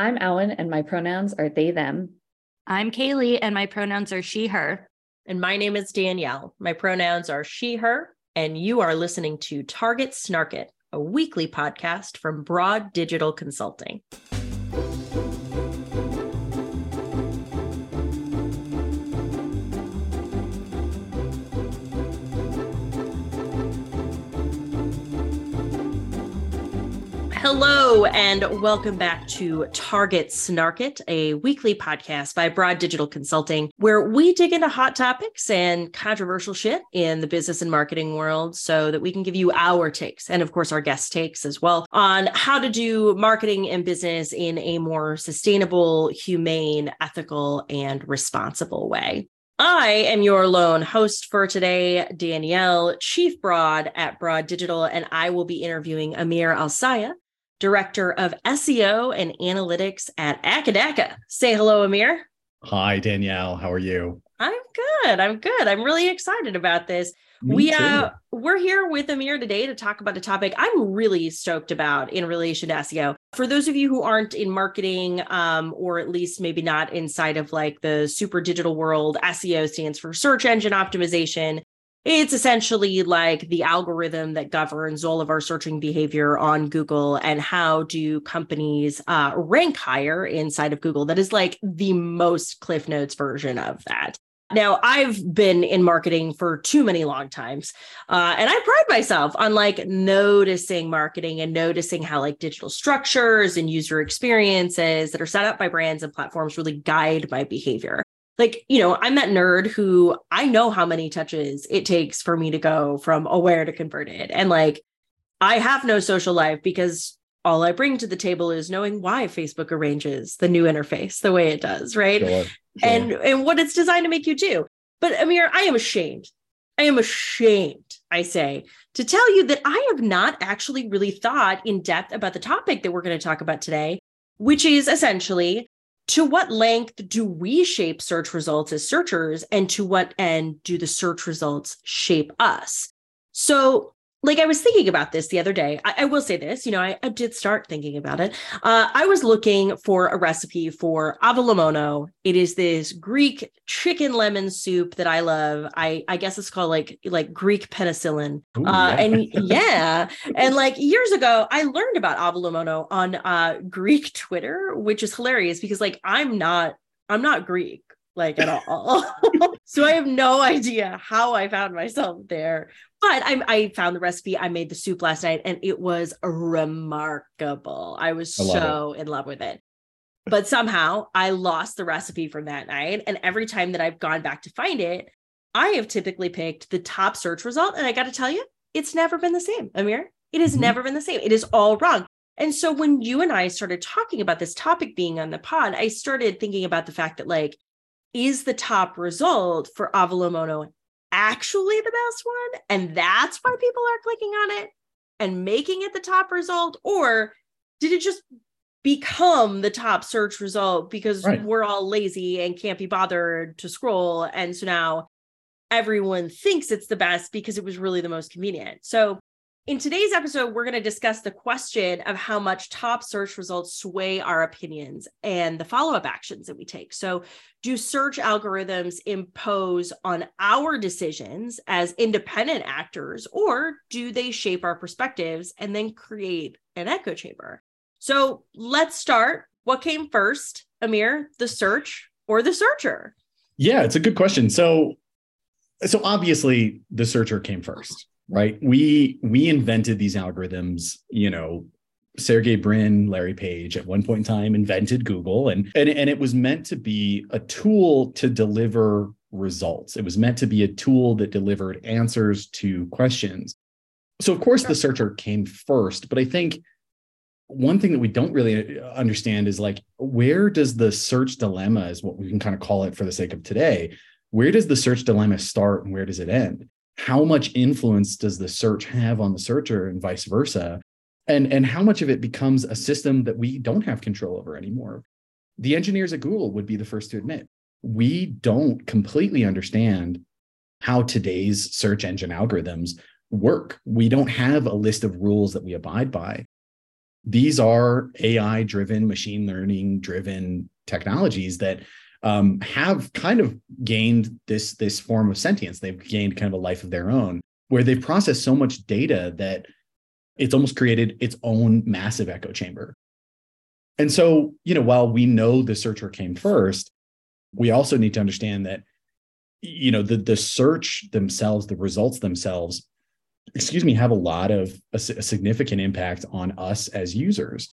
I'm Alan, and my pronouns are they, them. I'm Kaylee, and my pronouns are she, her. And my name is Danielle. My pronouns are she, her, and you are listening to Target Snarket, a weekly podcast from Broad Digital Consulting. Hello, and welcome back to Target Snarket, a weekly podcast by Broad Digital Consulting, where we dig into hot topics and controversial shit in the business and marketing world so that we can give you our takes and, of course, our guest takes as well on how to do marketing and business in a more sustainable, humane, ethical, and responsible way. I am your lone host for today, Danielle, Chief Broad at Broad Digital, and I will be interviewing Amir Alsayegh, Director of SEO and Analytics at Acadaca. Say hello, Amir. Hi, Danielle. How are you? I'm good. I'm good. I'm really excited about this. Me we too. uh we're here with Amir today to talk about a topic I'm really stoked about in relation to SEO. For those of you who aren't in marketing um or at least maybe not inside of like the super digital world, SEO stands for search engine optimization. It's essentially like the algorithm that governs all of our searching behavior on Google and how do companies uh, rank higher inside of Google. That is like the most Cliff Notes version of that. Now, I've been in marketing for too many long times, uh, and I pride myself on like noticing marketing and noticing how like digital structures and user experiences that are set up by brands and platforms really guide my behavior like you know i'm that nerd who i know how many touches it takes for me to go from aware to converted. And like i have no social life because all i bring to the table is knowing why facebook arranges the new interface the way it does right? Sure, sure. and and what it's designed to make you do. But amir i am ashamed. I am ashamed i say to tell you that i have not actually really thought in depth about the topic that we're going to talk about today which is essentially to what length do we shape search results as searchers and to what end do the search results shape us? So like i was thinking about this the other day. I, I will say this you know I, I did start thinking about it. Uh, i was looking for a recipe for avgolemono it is this greek chicken lemon soup that i love. I i guess it's called like like greek penicillin. Ooh, uh, yeah. and yeah and like years ago i learned about avgolemono on uh greek twitter which is hilarious because like i'm not i'm not greek like at all. So i have no idea how i found myself there but I, I found the recipe. I made the soup last night and it was remarkable. I was I love it. so in love with it. But somehow i lost the recipe from that night and every time that i've gone back to find it i have typically picked the top search result and i got to tell you it's never been the same amir. It has Mhm. never been the same. It is all wrong. And so when you and i started talking about this topic being on the pod i started thinking about the fact that like is the top result for avgolemono actually the best one and that's why people are clicking on it and making it the top result or did it just become the top search result because Right. we're all lazy and can't be bothered to scroll and so now everyone thinks it's the best because it was really the most convenient so in today's episode, we're going to discuss the question of how much top search results sway our opinions and the follow up actions that we take. So, do search algorithms impose on our decisions as independent actors, or do they shape our perspectives and then create an echo chamber? So, let's start. What came first, Amir, the search or the searcher? Yeah, it's a good question. So, so obviously the searcher came first, right? We we invented these algorithms, you know, Sergey Brin, Larry Page at one point in time invented Google and and, and it was meant to be a tool to deliver results. It was meant to be a tool that delivered answers to questions. So of course the searcher came first, but I think one thing that we don't really understand is like where does the search dilemma is what we can kind of call it for the sake of today where does the search dilemma start and where does it end how much influence does the search have on the searcher and vice versa? And and how much of it becomes a system that we don't have control over anymore? The engineers at google would be the first to admit we don't completely understand how today's search engine algorithms work. We don't have a list of rules that we abide by. These are AI driven, machine learning driven technologies that um, have kind of gained this this form of sentience. They've gained kind of a life of their own, where they've processed so much data that it's almost created its own massive echo chamber. And so, you know, while we know the searcher came first, we also need to understand that, you know, the the search themselves, the results themselves, excuse me, have a lot of a, a significant impact on us as users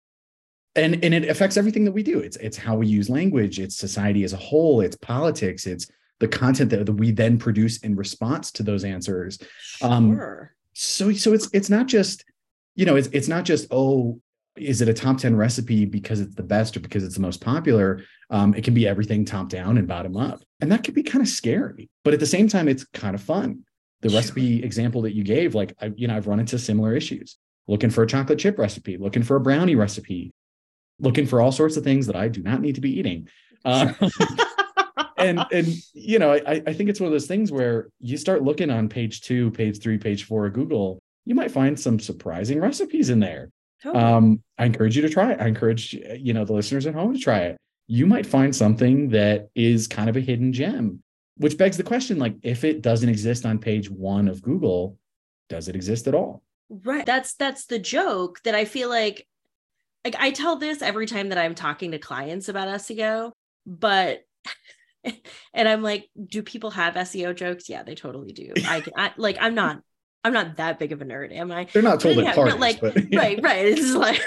and and it affects everything that we do. It's it's how we use language. It's society as a whole. It's politics. It's the content that, that we then produce in response to those answers. Um Sure. so so it's it's not just you know it's it's not just oh is it a top 10 recipe because it's the best or because it's the most popular? Um, it can be everything top down and bottom up. And that could be kind of scary but at the same time it's kind of fun. The Sure. recipe example that you gave like I, you know i've run into similar issues. Looking for a chocolate chip recipe looking for a brownie recipe looking for all sorts of things that i do not need to be eating. Uh, and and you know I, I think it's one of those things where you start looking on page two page three page four of google you might find some surprising recipes in there. Um, i encourage you to try it. I encourage you know the listeners at home to try it. You might find something that is kind of a hidden gem which begs the question like if it doesn't exist on page one of google does it exist at all? Right. That's that's the joke that I feel like like I tell this every time that I'm talking to clients about SEO, but and I'm like, do people have SEO jokes? Yeah, they totally do. I, I like I'm not I'm not that big of a nerd, am I? they're not told Yeah, parties like, but Right, right. It's like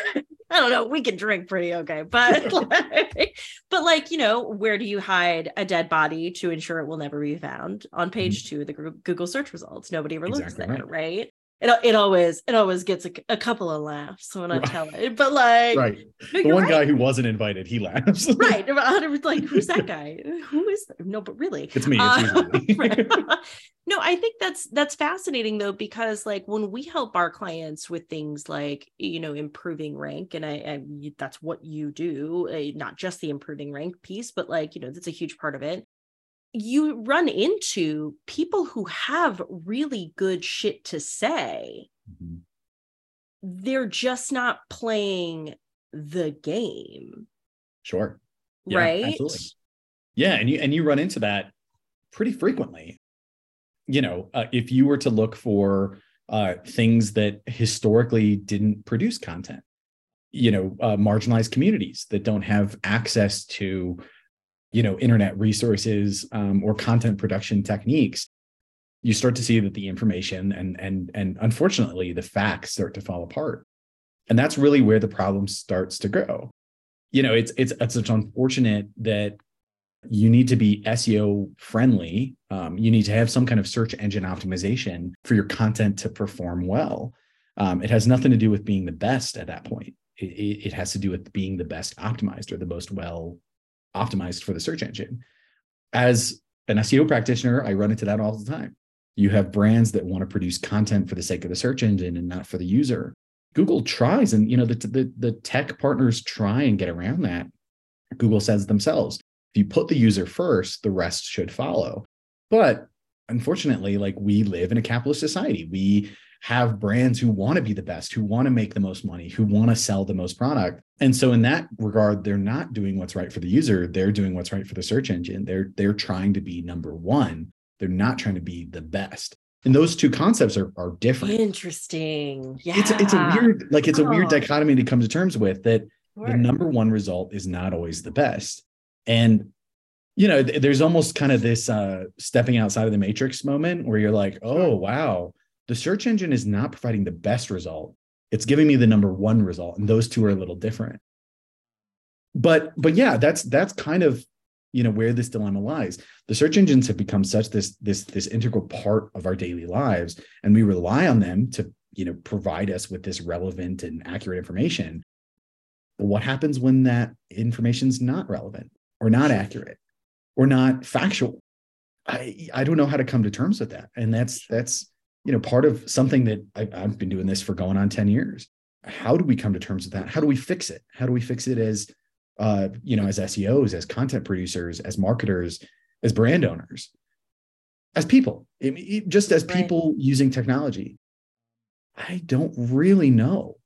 I don't know, we can drink pretty okay, but like, but like, you know, where do you hide a dead body to ensure it will never be found? On mm-hmm. page two of the Google search results. Nobody ever looks Exactly there, right. right? It, it always it always gets a, a couple of laughs when I Right. tell it, but like right the one right. guy who wasn't invited he laughs right. Like, who's that guy? Who is that? No, but really, it's me uh, it's usually me. right. no i think that's that's fascinating though because like when we help our clients with things like you know improving rank and i, I that's what you do uh, not just the improving rank piece but like you know that's a huge part of it you run into people who have really good shit to say Mhm. they're just not playing the game sure Yeah, right absolutely. Yeah, and you and you run into that pretty frequently. You know, uh, if you were to look for uh, things that historically didn't produce content, you know, uh, marginalized communities that don't have access to, you know, internet resources um, or content production techniques, you start to see that the information and and and unfortunately the facts start to fall apart, and that's really where the problem starts to grow you know it's it's it's unfortunate that you need to be SEO friendly. Um, you need to have some kind of search engine optimization for your content to perform well. Um, it has nothing to do with being the best at that point. It, it has to do with being the best optimized or the most well optimized for the search engine. As an SEO practitioner, I run into that all the time. You have brands that want to produce content for the sake of the search engine and not for the user. Google tries, and you know the, the the tech partners try and get around that. Google says themselves, if you put the user first, the rest should follow. But unfortunately, like we live in a capitalist society, we have brands who want to be the best, who want to make the most money, who want to sell the most product. And so in that regard, they're not doing what's right for the user, they're doing what's right for the search engine. They're they're trying to be number 1. They're not trying to be the best. And those two concepts are are different. interesting yeah It's it's a weird like it's a weird Oh. dichotomy to come to terms with that Sure. the number one result is not always the best and you know th- there's almost kind of this uh stepping outside of the matrix moment where you're like oh wow the search engine is not providing the best result. It's giving me the number one result and those two are a little different. But but yeah that's that's kind of you know where this dilemma lies. The search engines have become such this this this integral part of our daily lives and we rely on them to you know provide us with this relevant and accurate information. But what happens when that information's not relevant or not accurate or not factual? I i don't know how to come to terms with that and that's that's you know part of something that I, i've been doing this for going on 10 years how do we come to terms with that how do we fix it how do we fix it as uh you know as seos as content producers as marketers as brand owners as people I mean, just as Right. people using technology i don't really know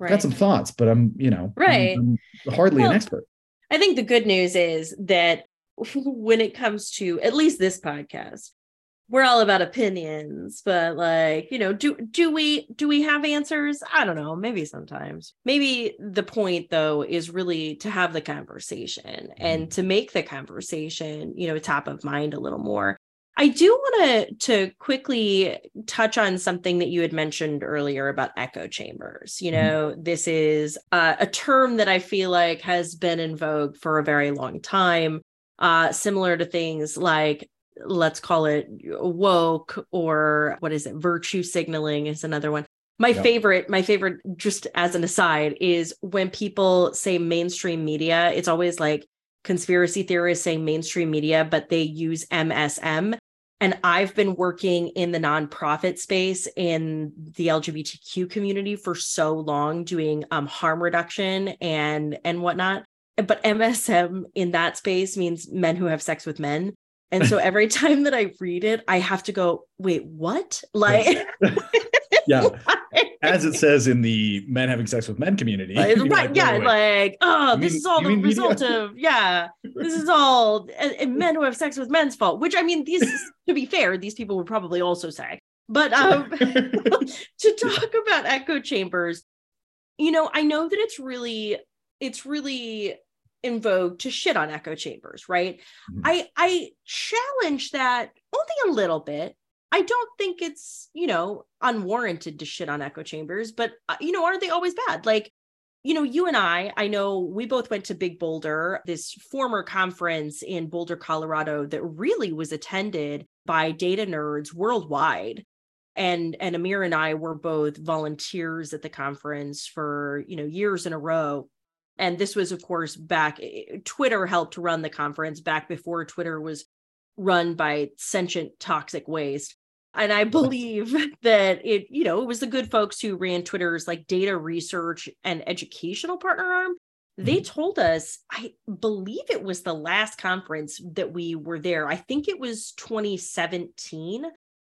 Right. got some thoughts, but I'm, you know, I'm- Right. I'm hardly Well, an expert. I think the good news is that when it comes to at least this podcast, we're all about opinions, but like, you know, do do we do we have answers? I don't know, maybe sometimes. Maybe the point though is really to have the conversation and to make the conversation, you know, top of mind a little more. I do want to to quickly touch on something that you had mentioned earlier about echo chambers. You Mhm. know, this is uh, a term that I feel like has been in vogue for a very long time, uh, similar to things like let's call it woke or what is it, virtue signaling is another one. My Yeah. favorite, my favorite, just as an aside, is when people say mainstream media. It's always like conspiracy theorists saying mainstream media, but they use MSM. And I've been working in the nonprofit space in the LGBTQ community for so long, doing um, harm reduction and and whatnot. But MSM in that space means men who have sex with men. And so every time that I read it, I have to go, wait, what? Like, Yeah. As it says in the men having sex with men community. Like, right, like, yeah, like, oh, You this mean- is all the mean media? result of, yeah, this is all and, and men who have sex with men's fault. Which I mean, these, to be fair, these people would probably also say. But um, to talk about echo chambers, you know, I know that it's really, it's really in vogue to shit on echo chambers, right? Mhm. I I challenge that only a little bit. I don't think it's, you know, unwarranted to shit on echo chambers, but uh, you know, aren't they always bad? Like, you know, you and I, I know we both went to Big Boulder, this former conference in Boulder, Colorado that really was attended by data nerds worldwide. And and Amir and I were both volunteers at the conference for, you know, years in a row. And this was of course back eh, Twitter helped run the conference back before Twitter was run by sentient toxic waste. And I believe that it, you know, it was the good folks who ran Twitter's like data research and educational partner arm. They told us, I believe it was the last conference that we were there. I think it was 2017,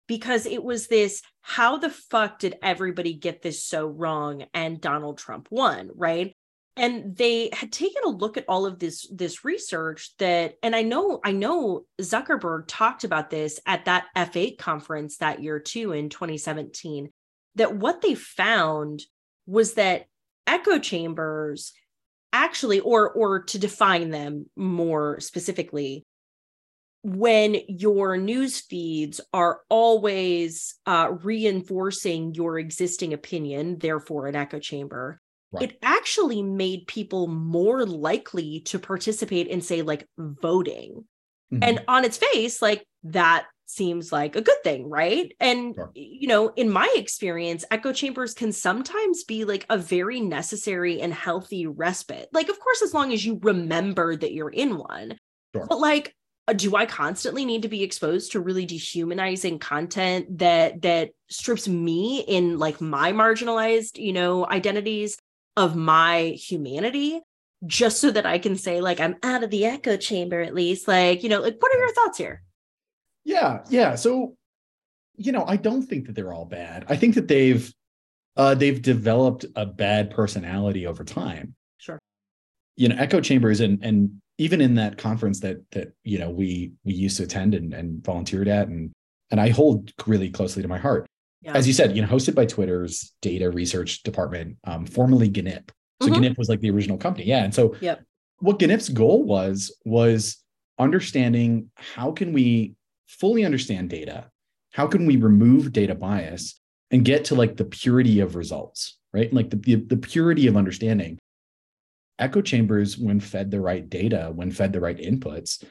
because it was this how the fuck did everybody get this so wrong? And Donald Trump won, right? And they had taken a look at all of this this research that and i know i know zuckerberg talked about this at that f8 conference that year too in 2017 that what they found was that echo chambers actually or or to define them more specifically when your news feeds are always uh, reinforcing your existing opinion therefore an echo chamber Right. it actually made people more likely to participate in say like voting Mhm. and on its face like that seems like a good thing right and Sure. you know in my experience echo chambers can sometimes be like a very necessary and healthy respite like of course as long as you remember that you're in one Sure. but like uh, do i constantly need to be exposed to really dehumanizing content that that strips me in like my marginalized you know identities of my humanity just so that i can say like i'm out of the echo chamber at least like you know like what are your thoughts here Yeah, yeah. So, you know, I don't think that they're all bad. I think that they've uh they've developed a bad personality over time. sure You know, echo chambers and and even in that conference that that you know we we used to attend and, and volunteered at and and I hold really closely to my heart. Yeah As you said, you know, hosted by Twitter's data research department, um, formerly GNIP. So Mhm. GNIP was like the original company. Yeah. And so Yep. what GNIP's goal was was understanding how can we fully understand data? How can we remove data bias and get to like the purity of results, right? Like the, the, the purity of understanding. Echo chambers, when fed the right data, when fed the right inputs,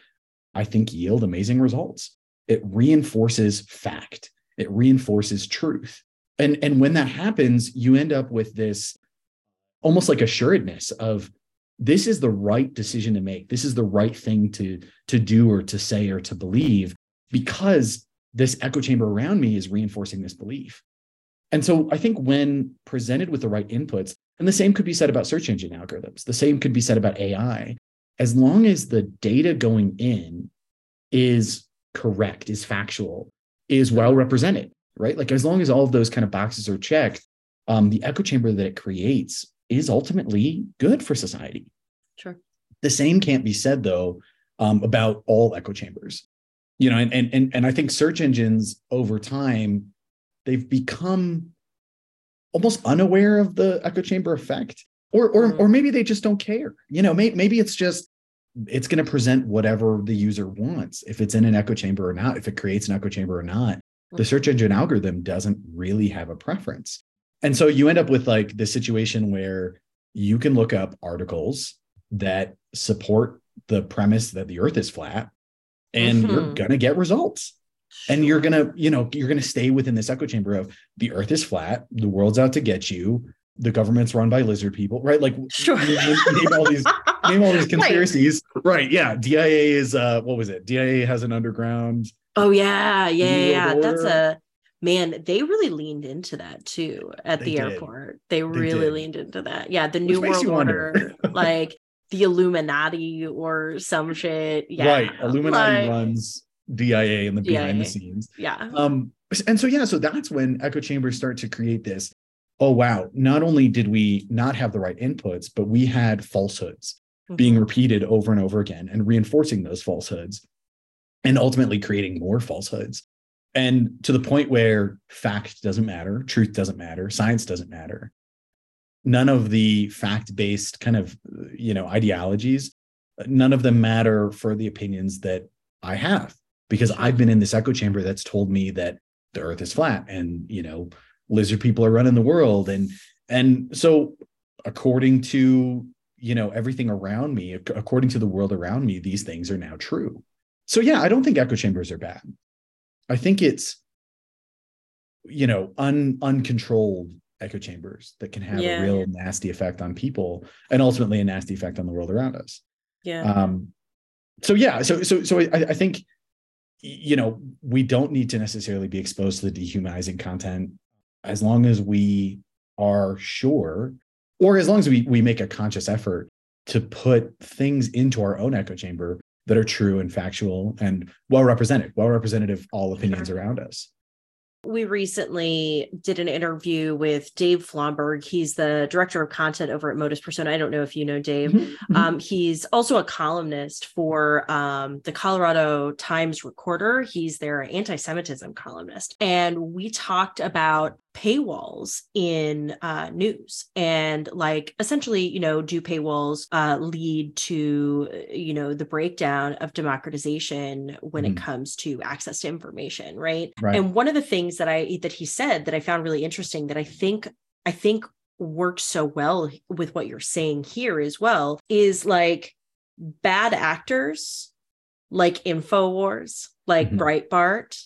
I think yield amazing results. It reinforces fact. It reinforces truth. And, and when that happens, you end up with this almost like assuredness of this is the right decision to make. This is the right thing to, to do or to say or to believe because this echo chamber around me is reinforcing this belief. And so I think when presented with the right inputs, and the same could be said about search engine algorithms, the same could be said about AI, as long as the data going in is correct, is factual, is well represented, right? Like as long as all of those kind of boxes are checked, um, the echo chamber that it creates is ultimately good for society. Sure. The same can't be said though um, about all echo chambers. You know, and and and and I think search engines over time they've become almost unaware of the echo chamber effect, or or Mm. or maybe they just don't care. You know, may, maybe it's just it's going to present whatever the user wants if it's in an echo chamber or not if it creates an echo chamber or not. The search engine algorithm doesn't really have a preference. And so you end up with like the situation where you can look up articles that support the premise that the earth is flat and you're Mhm. going to get results. And you're going to you know you're going to stay within this echo chamber of the earth is flat the world's out to get you the government's run by lizard people right? Like Sure. name, name all these name all these conspiracies right yeah dia is uh what was it dia has an underground Oh yeah, yeah, yeah. yeah. That's a man. They really leaned into that too at They the did. airport. They really did. leaned into that. Yeah, the New World. Order, like the Illuminati or some shit. Yeah, right illuminati like- runs dia in the behind the scenes Yeah, um and so yeah so that's when echo chambers start to create this oh wow not only did we not have the right inputs but we had falsehoods being Mhm. repeated over and over again and reinforcing those falsehoods and ultimately creating more falsehoods. And to the point where fact doesn't matter truth doesn't matter science doesn't matter. None of the fact-based kind of you know ideologies none of them matter for the opinions that i have because i've been in this echo chamber that's told me that the earth is flat and you know lizard people are running the world. And and so according to you know everything around me according to the world around me these things are now true. So yeah i don't think echo chambers are bad. I think it's you know un uncontrolled echo chambers that can have Yeah, a real nasty effect on people and ultimately a nasty effect on the world around us. Yeah. um so yeah so so so i, I think you know we don't need to necessarily be exposed to the dehumanizing content as long as we are sure or as long as we we make a conscious effort to put things into our own echo chamber that are true and factual and well represented well representative of all opinions Sure. around us We recently did an interview with Dave Flomberg. He's the director of content over at Modus Persona. I don't know if you know Dave. Mhm. Um, he's also a columnist for um, the Colorado Times Recorder. He's their anti Semitism columnist. And we talked about paywalls in uh, news and like essentially, you know, do paywalls uh, lead to, you know, the breakdown of democratization when it Mhm. comes to access to information, right? Right. And one of the things that I that he said that I found really interesting that I think I think works so well with what you're saying here as well is like bad actors like Infowars, like Mhm. Breitbart,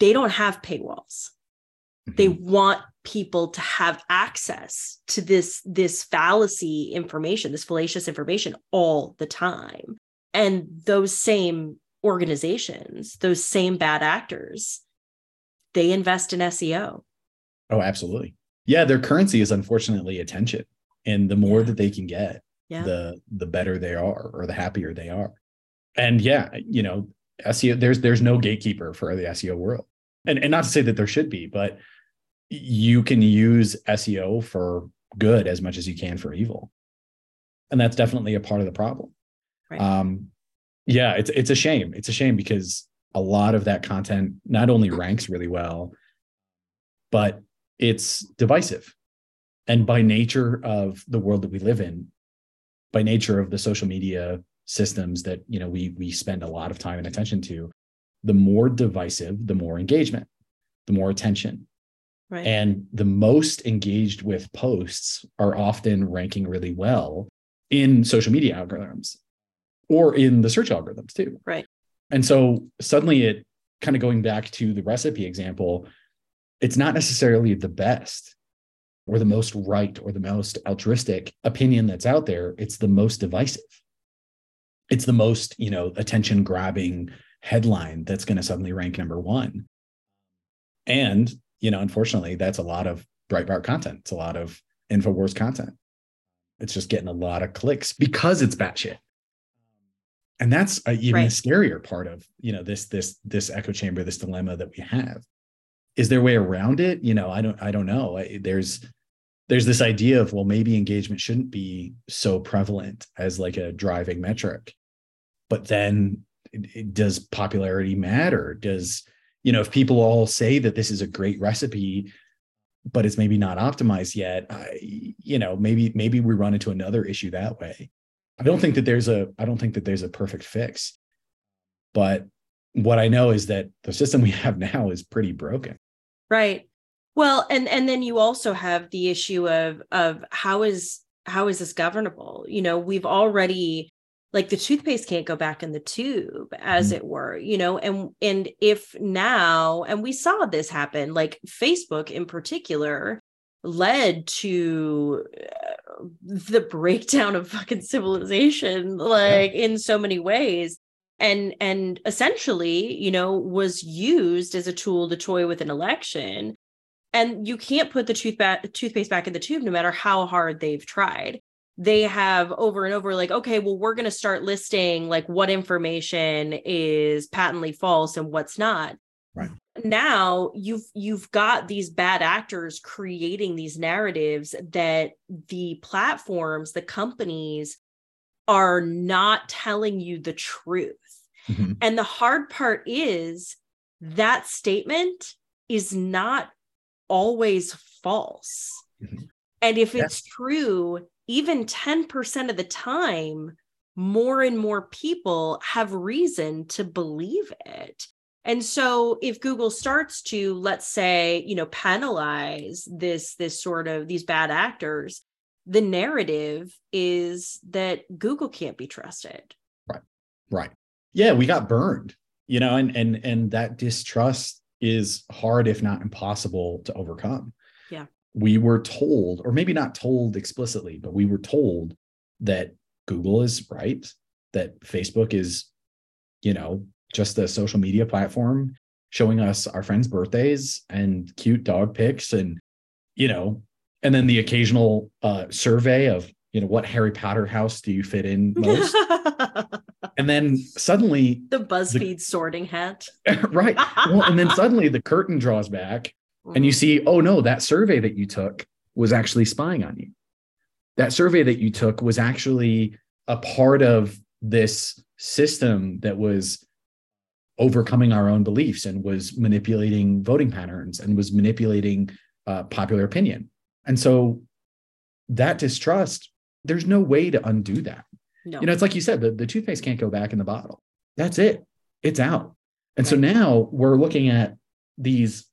they don't have paywalls. They Mhm. want people to have access to this this fallacy information, this fallacious information all the time. And those same organizations, those same bad actors, they invest in SEO. oh absolutely yeah their currency is unfortunately attention and the more Yeah. that they can get Yeah. the the better they are or the happier they are and yeah you know seo there's there's no gatekeeper for the seo world and and not to say that there should be but you can use seo for good as much as you can for evil. And that's definitely a part of the problem. Right. um yeah it's it's a shame. It's a shame because a lot of that content not only ranks really well but it's divisive. And by nature of the world that we live in by nature of the social media systems that you know we we spend a lot of time and attention to the more divisive the more engagement the more attention Right. and the most engaged with posts are often ranking really well in social media algorithms or in the search algorithms too Right. and so suddenly it kind of going back to the recipe example it's not necessarily the best or the most right or the most altruistic opinion that's out there it's the most divisive it's the most you know attention grabbing headline that's going to suddenly rank number one and you know unfortunately that's a lot of breitbart content. It's a lot of infowars content. It's just getting a lot of clicks because it's batshit. And that's a, even a Right. scarier part of you know this this this echo chamber this dilemma that we have. Is there a way around it? You know i don't i don't know. I- there's there's this idea of well maybe engagement shouldn't be so prevalent as like a driving metric. But then it- it- does popularity matter? Does you know if people all say that this is a great recipe but it's maybe not optimized yet I, you know maybe maybe we run into another issue that way i don't think that there's a i don't think that there's a perfect fix but what i know is that the system we have now is pretty broken Right. Well, and and then you also have the issue of of how is how is this governable? You know, we've already like the toothpaste can't go back in the tube as Mm. it were, you know, and and if now and we saw this happen like Facebook in particular led to uh, the breakdown of fucking civilization like in so many ways. And and essentially you know was used as a tool to toy with an election. And you can't put the tooth back, toothpaste back in the tube no matter how hard they've tried they have over and over like okay well we're going to start listing like what information is patently false and what's not Right. now you've you've got these bad actors creating these narratives that the platforms the companies are not telling you the truth Mhm. and the hard part is that statement is not always false. Mhm. And if it's true, even 10% of the time, more and more people have reason to believe it. And so if Google starts to let's say, you know, penalize this this sort of these bad actors, the narrative is that Google can't be trusted. right Right. yeah we got burned you know and and and that distrust is hard if not impossible to overcome Yeah. We were told or maybe not told explicitly but we were told that google is right that facebook is you know just a social media platform showing us our friends birthdays and cute dog pics and you know and then the occasional uh survey of you know what harry potter house do you fit in most and then suddenly the BuzzFeed sorting hat. right well and then suddenly the curtain draws back and you see oh no that survey that you took was actually spying on you that survey that you took was actually a part of this system that was overcoming our own beliefs and was manipulating voting patterns and was manipulating uh, popular opinion and so that distrust there's no way to undo that no. you know, it's like you said, the, the toothpaste can't go back in the bottle. That's it. It's out. And so now we're looking at these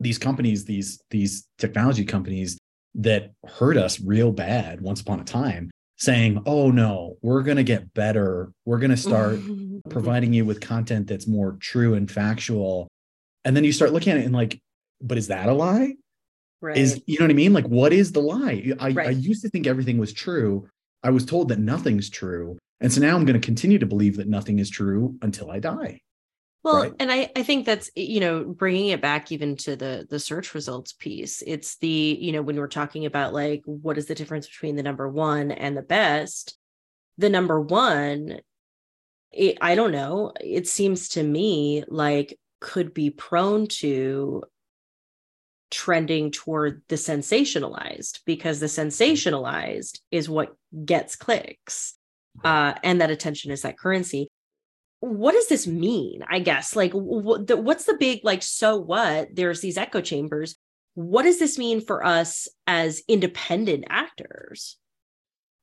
these companies, these these technology companies that hurt us real bad once upon a time, saying, "Oh no, we're going to get better. We're going to start providing you with content that's more true and factual." And then you start looking at it and like, but is that a lie? right. is you know what I mean? Like, what is the lie? I, I used to think everything was true. I was told that nothing's true. And so now I'm going to continue to believe that nothing is true until I die. Well, right. and I I think that's you know bringing it back even to the the search results piece. It's the you know when we're talking about like what is the difference between the number one and the best, the number one, it, I don't know. It seems to me like could be prone to trending toward the sensationalized because the sensationalized is what gets clicks uh, and that attention is that currency what does this mean i guess like wh- the, what's the big like so what there's these echo chambers what does this mean for us as independent actors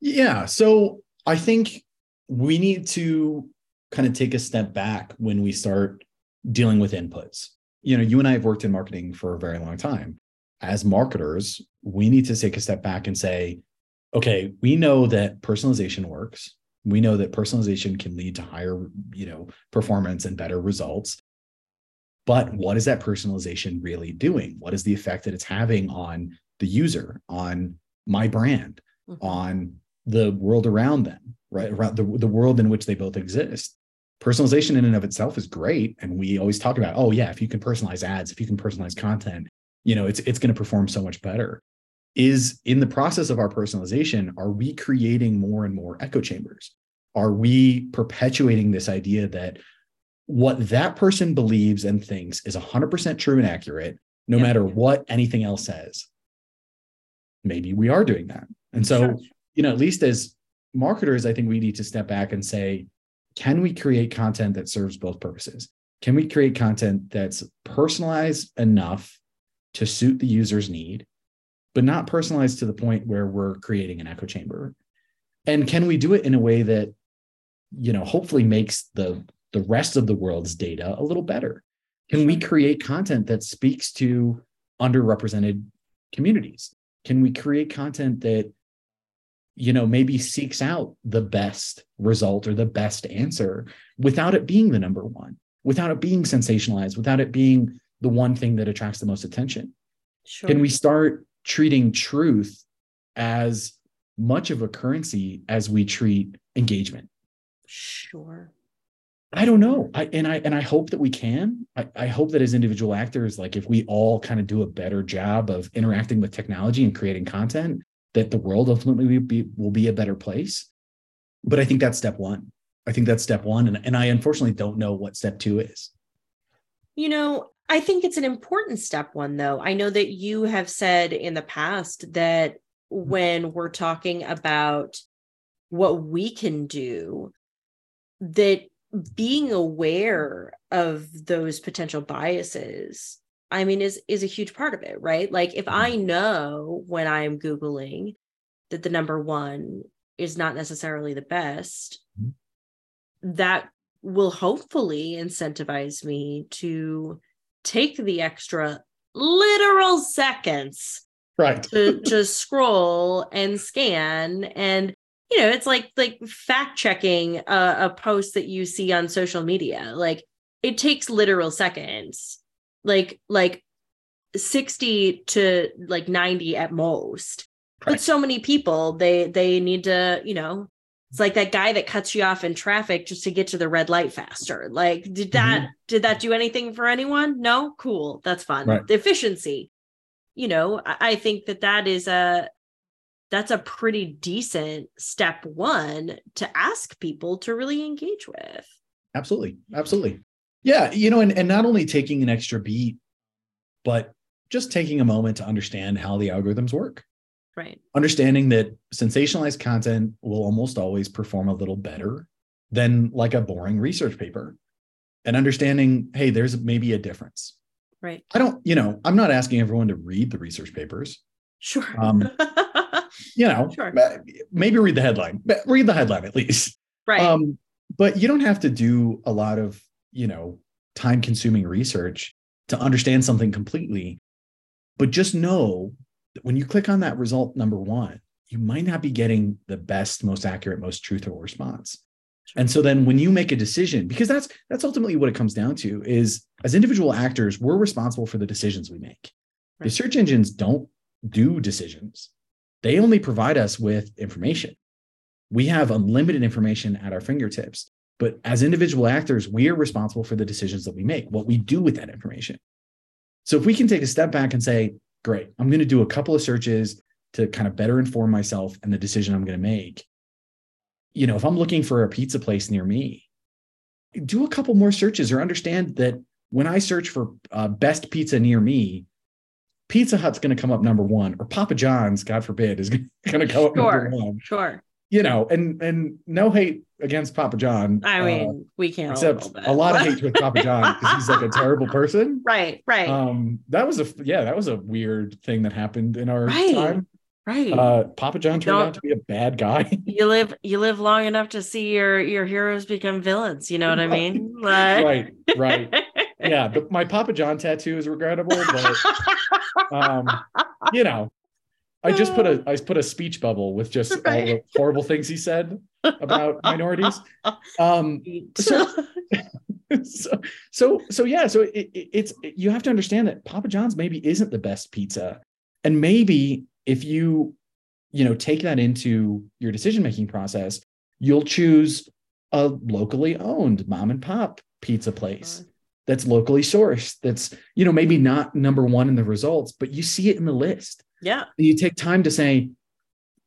Yeah. So I think we need to kind of take a step back when we start dealing with inputs. You know, you and I have worked in marketing for a very long time. As marketers, we need to take a step back and say, okay, we know that personalization works. We know that personalization can lead to higher, you know, performance and better results. But what is that personalization really doing? What is the effect that it's having on the user, on my brand, mm-hmm. on the world around them, right? Around the, the world in which they both exist. Personalization in and of itself is great. And we always talk about, oh yeah, if you can personalize ads, if you can personalize content, you know, it's it's going to perform so much better. Is in the process of our personalization, are we creating more and more echo chambers? Are we perpetuating this idea that what that person believes and thinks is 100% true and accurate, no Yeah. matter what anything else says. Maybe we are doing that. And so, Sure. you know, at least as marketers, I think we need to step back and say, can we create content that serves both purposes? Can we create content that's personalized enough to suit the user's need, but not personalized to the point where we're creating an echo chamber? And can we do it in a way that, you know, hopefully makes the the rest of the world's data a little better? Can we create content that speaks to underrepresented communities? Can we create content that you know maybe seeks out the best result or the best answer without it being the number one without it being sensationalized without it being the one thing that attracts the most attention Sure. can we start treating truth as much of a currency as we treat engagement. Sure. i don't know. I, and i and i hope that we can. I, I hope that as individual actors like if we all kind of do a better job of interacting with technology and creating content that the world ultimately will be will be a better place. But i think that's step one. I think that's step one. And, and i unfortunately don't know what step two is. You know, I think it's an important step one, though. I know that you have said in the past that when we're talking about what we can do, that being aware of those potential biases, I mean, is is a huge part of it, right? Like if I know when I'm Googling that the number one is not necessarily the best, Mhm. that will hopefully incentivize me to take the extra literal seconds right. to, to scroll and scan. And you know it's like like fact checking a, a post that you see on social media. Like it takes literal seconds. Like like 60 to like 90 at most. But so many people they they need to you know it's like that guy that cuts you off in traffic just to get to the red light faster. Like did that mm-hmm. did that do anything for anyone? No? Cool. That's fun. Right. the efficiency you know I, I think that that is a that's a pretty decent step one to ask people to really engage with. Absolutely. Absolutely. Yeah you know and, and not only taking an extra beat but just taking a moment to understand how the algorithms work right. Understanding that sensationalized content will almost always perform a little better than like a boring research paper. And understanding hey there's maybe a difference. Right. I don't you know i'm not asking everyone to read the research papers. Sure. Um, you know Sure. maybe read the headline read the headline at least. Right. Um but you don't have to do a lot of you know time consuming research to understand something completely. But just know when you click on that result number one you might not be getting the best most accurate most truthful response. And so then when you make a decision because that's that's ultimately what it comes down to is as individual actors we're responsible for the decisions we make. The search engines don't do decisions. They only provide us with information. We have unlimited information at our fingertips. But as individual actors we are responsible for the decisions that we make what we do with that information. So if we can take a step back and say great. I'm going to do a couple of searches to kind of better inform myself and the decision i'm going to make. You know if i'm looking for a pizza place near me do a couple more searches or understand that when i search for uh, best pizza near me pizza hut's going to come up number one or papa john's god forbid is going to come up number sure one. sure. You know, and and no hate against Papa John. i uh, mean we can't except a, lot of hate with Papa John because he's like a terrible person. right right Um, that was a yeah, that was a weird thing that happened in our Right. time. right Uh, Papa John turned Don't- out to be a bad guy. you live you live long enough to see your your heroes become villains you know what i mean like right, right. Yeah, but my Papa John tattoo is regrettable, but um, you know, I just put a I put a speech bubble with just all Right. the horrible things he said about minorities. Um, so so so so yeah so it, it- it's you have to understand that papa john's maybe isn't the best pizza. And maybe if you you know take that into your decision making process you'll choose a locally owned mom and pop pizza place that's locally sourced that's you know maybe not number one in the results but you see it in the list yeah you take time to say,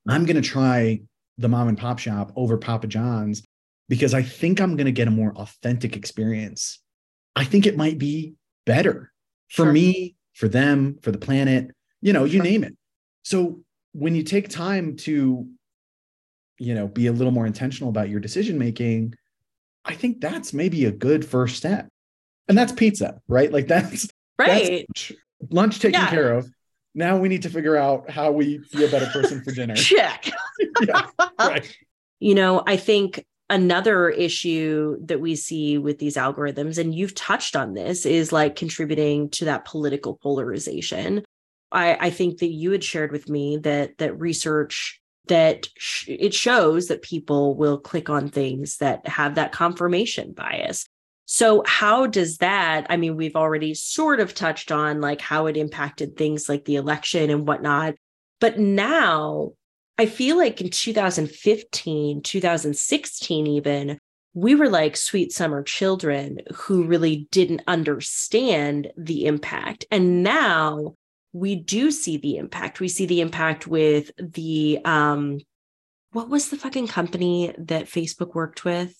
I'm going to try the mom and pop shop over Papa John's because I think I'm going to get a more authentic experience. I think it might be better for Sure. me, for them, for the planet, you know, you Sure. name it. So when you take time to, you know, be a little more intentional about your decision making, I think that's maybe a good first step. And that's pizza, right? Like that's Right. that's lunch, lunch taken Yeah. care of. Now we need to figure out how we be a better person for dinner. Check. Yeah, right. You know, I think another issue that we see with these algorithms, and you've touched on this, is like contributing to that political polarization. I, I think that you had shared with me that that research that sh- it shows that people will click on things that have that confirmation bias. So how does that? I mean, we've already sort of touched on like how it impacted things like the election and whatnot, but now I feel like in 2015, 2016, even, we were like sweet summer children who really didn't understand the impact. And now we do see the impact. We see the impact with the, um, what was the fucking company that Facebook worked with?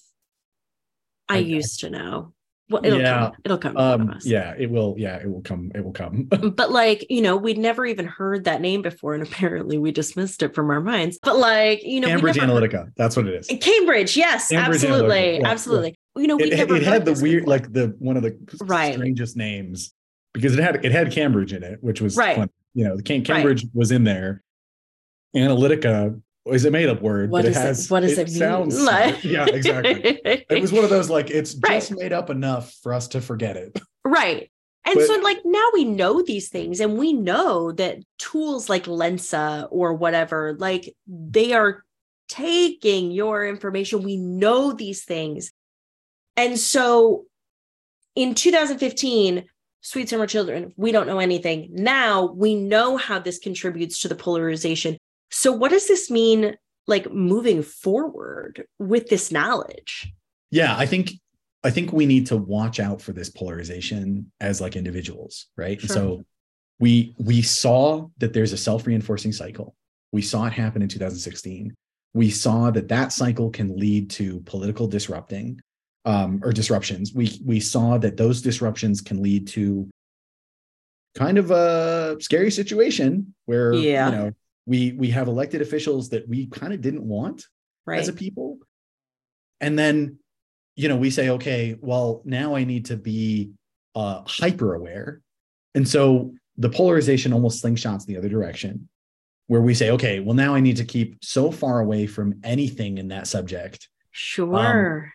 I I- used to know. Well, it'll Yeah, come. It'll come. to one of Um, yeah, it will. Yeah, it will come. It will come. but like you know we'd never even heard that name before and apparently we dismissed it from our minds but like you know Cambridge never Analytica. That's what it is. cambridge yes Cambridge absolutely Analytica, yeah, yeah. absolutely you know we It, never it had the weird, before. like the one of the Right. strangest names because it had it had Cambridge in it, which was Right. fun. You know, the Cam- Cambridge was in there. Analytica is a made up word, what but it has it what does it, mean sounds Like- yeah, exactly. It was one of those like it's Right. just made up enough for us to forget it. Right. And But- so, like, now we know these things, and we know that tools like Lensa or whatever, like, they are taking your information. We know these things. And so, in 2015, Sweet Summer Children, we don't know anything. Now we know how this contributes to the polarization. So, what does this mean, like, moving forward with this knowledge? Yeah, I think I think we need to watch out for this polarization as like individuals, right? And Sure. so we we saw that there's a self-reinforcing cycle. We saw it happen in 2016. We saw that that cycle can lead to political disrupting um, or disruptions. We we saw that those disruptions can lead to kind of a scary situation where Yeah. you know we we have elected officials that we kind of didn't want Right. as a people. And then, you know, we say, okay, well, now I need to be uh, hyper aware. And so the polarization almost slingshots the other direction, where we say, okay, well, now I need to keep so far away from anything in that subject, sure.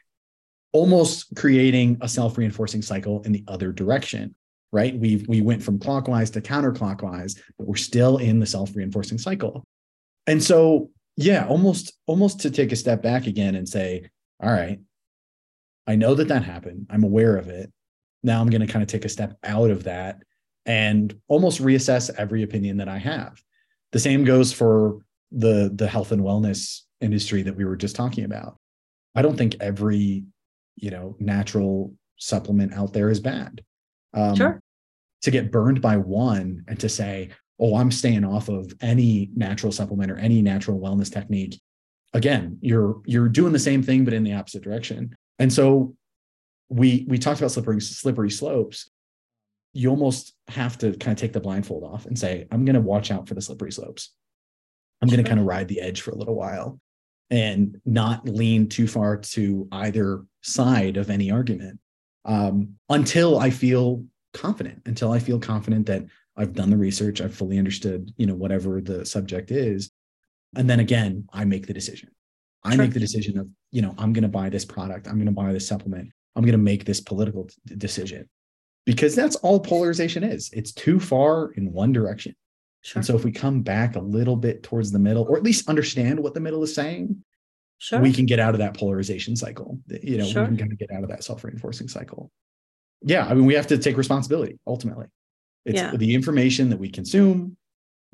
almost creating a self reinforcing cycle in the other direction. Right. We we went from clockwise to counterclockwise, but we're still in the self reinforcing cycle. And so, yeah, almost almost to take a step back again and say, all right, I know that that happened. I'm aware of it. Now I'm going to kind of take a step out of that and almost reassess every opinion that I have. The same goes for the the health and wellness industry that we were just talking about. I don't think every, you know, natural supplement out there is bad. Um, Sure. To get burned by one and to say, oh, I'm staying off of any natural supplement or any natural wellness technique. Again, you're you're doing the same thing, but in the opposite direction. And so we we talked about slippery slippery slopes. You almost have to kind of take the blindfold off and say, I'm going to watch out for the slippery slopes. I'm going to kind of ride the edge for a little while and not lean too far to either side of any argument um, until I feel confident, until I feel confident that I've done the research, I've fully understood, you know, whatever the subject is. And then again, I make the decision. I Sure. make the decision of, you know, I'm going to buy this product, I'm going to buy this supplement, I'm going to make this political d- decision because that's all polarization is. It's too far in one direction. Sure. And so if we come back a little bit towards the middle, or at least understand what the middle is saying, sure. we can get out of that polarization cycle. You know, Sure. we can kind of get out of that self-reinforcing cycle. Yeah, I mean, we have to take responsibility ultimately. It's Yeah. the information that we consume,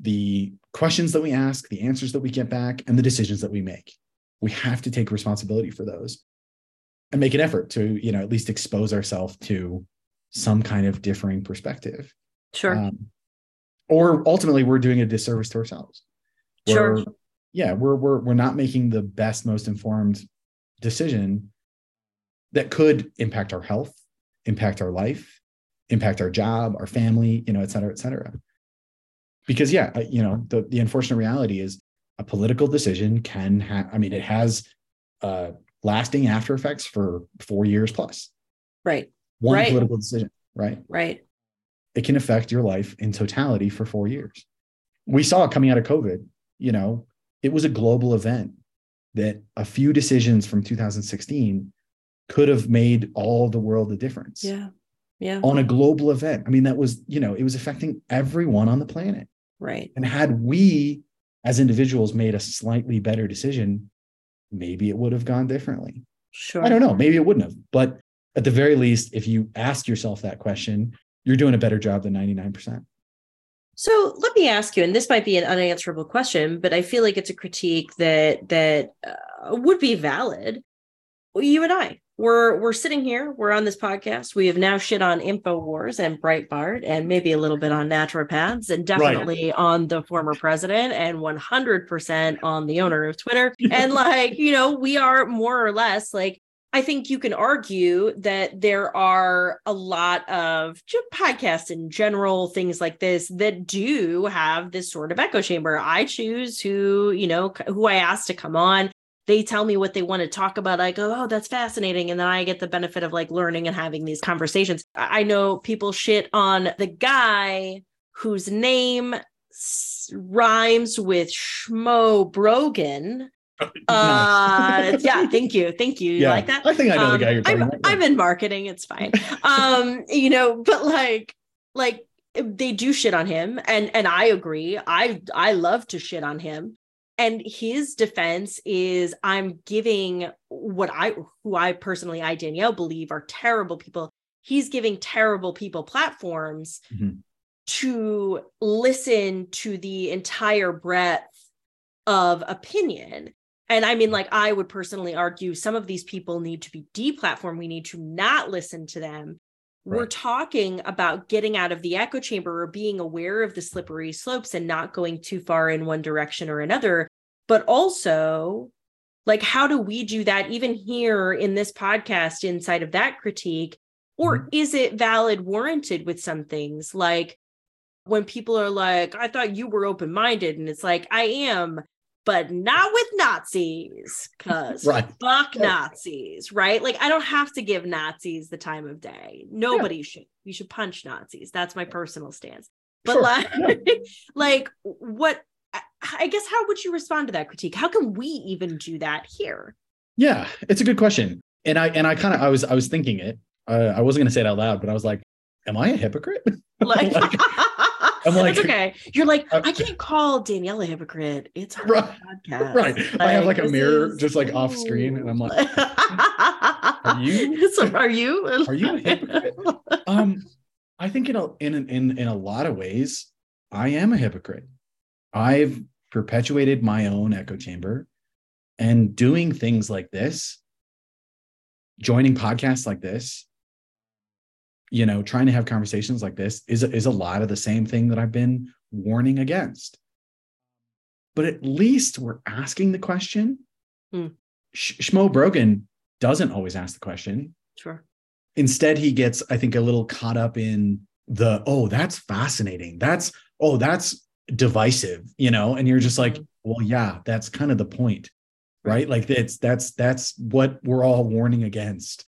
the questions that we ask, the answers that we get back, and the decisions that we make. We have to take responsibility for those and make an effort to, you know, at least expose ourselves to some kind of differing perspective. sure. Um, or ultimately, we're doing a disservice to ourselves. Sure. Yeah, we're we're we're not making the best, most informed decision that could impact our health, impact our life, impact our job, our family, you know, et cetera, et cetera. Because yeah, you know, the, the unfortunate reality is a political decision can have, I mean, it has uh, lasting after effects for four years plus. Right. One Right. political decision, right? Right. It can affect your life in totality for four years. We saw it coming out of COVID, you know, it was a global event that a few decisions from 2016 could have made all the world a difference Yeah. Yeah. on a global event. I mean, that was, you know, it was affecting everyone on the planet. Right. And had we as individuals made a slightly better decision, maybe it would have gone differently. Sure. I don't know. Maybe it wouldn't have. But at the very least, if you ask yourself that question, you're doing a better job than 99%. So let me ask you, and this might be an unanswerable question, but I feel like it's a critique that that uh, would be valid. You and I, we're we're sitting here, we're on this podcast. We have now shit on Infowars and Breitbart, and maybe a little bit on naturopaths, and definitely on the former president, and 100% on the owner of Twitter. And like, you know, we are more or less like I think you can argue that there are a lot of podcasts in general, things like this that do have this sort of echo chamber. I choose who, you know, who I ask to come on. They tell me what they want to talk about. I go, oh, that's fascinating. And then I get the benefit of like learning and having these conversations. I know people shit on the guy whose name rhymes with Schmo Brogan. Uh, yeah, thank you. Thank you. You like that? I think I know Um, the guy you're talking I'm, about. I'm in marketing. It's fine. um, you know, but like, like they do shit on him, and and I agree. I I love to shit on him. And his defense is, I'm giving what I, who I personally, I Danielle believe are terrible people. He's giving terrible people platforms Mhm. to listen to the entire breadth of opinion. And I mean, like, I would personally argue some of these people need to be deplatformed. We need to not listen to them. We're talking about getting out of the echo chamber or being aware of the slippery slopes and not going too far in one direction or another. But also, like, how do we do that even here in this podcast inside of that critique? Or mm-hmm. is it valid, warranted with some things? Like, when people are like, I thought you were open minded, and it's like, I am, but not with Nazis, because Right. fuck Yeah. Nazis, right? Like, I don't have to give Nazis the time of day. Nobody should. We should punch Nazis. That's my personal stance. But Sure. like, Yeah. like, what? I- I guess how would you respond to that critique? How can we even do that here? Yeah, it's a good question. And I and I kind of I was I was thinking it. Uh, I wasn't going to say it out loud, but I was like, "Am I a hypocrite?" Like, Like- I'm like- it's okay. You're like, I'm- I can't call Danielle a hypocrite. It's our Right. podcast. right. I have like a mirror is- just like off screen, and I'm like, are you- So are you? Are you a hypocrite? um, I think in a in in in a lot of ways, I am a hypocrite. I've perpetuated my own echo chamber, and doing things like this, joining podcasts like this, you know, trying to have conversations like this is is a lot of the same thing that I've been warning against. But at least we're asking the question. Hmm. Sh- Shmo Brogan doesn't always ask the question Sure. instead he gets i think a little caught up in the oh that's fascinating that's oh that's divisive you know and you're just like Mhm. well yeah that's kind of the point right like that's that's that's what we're all warning against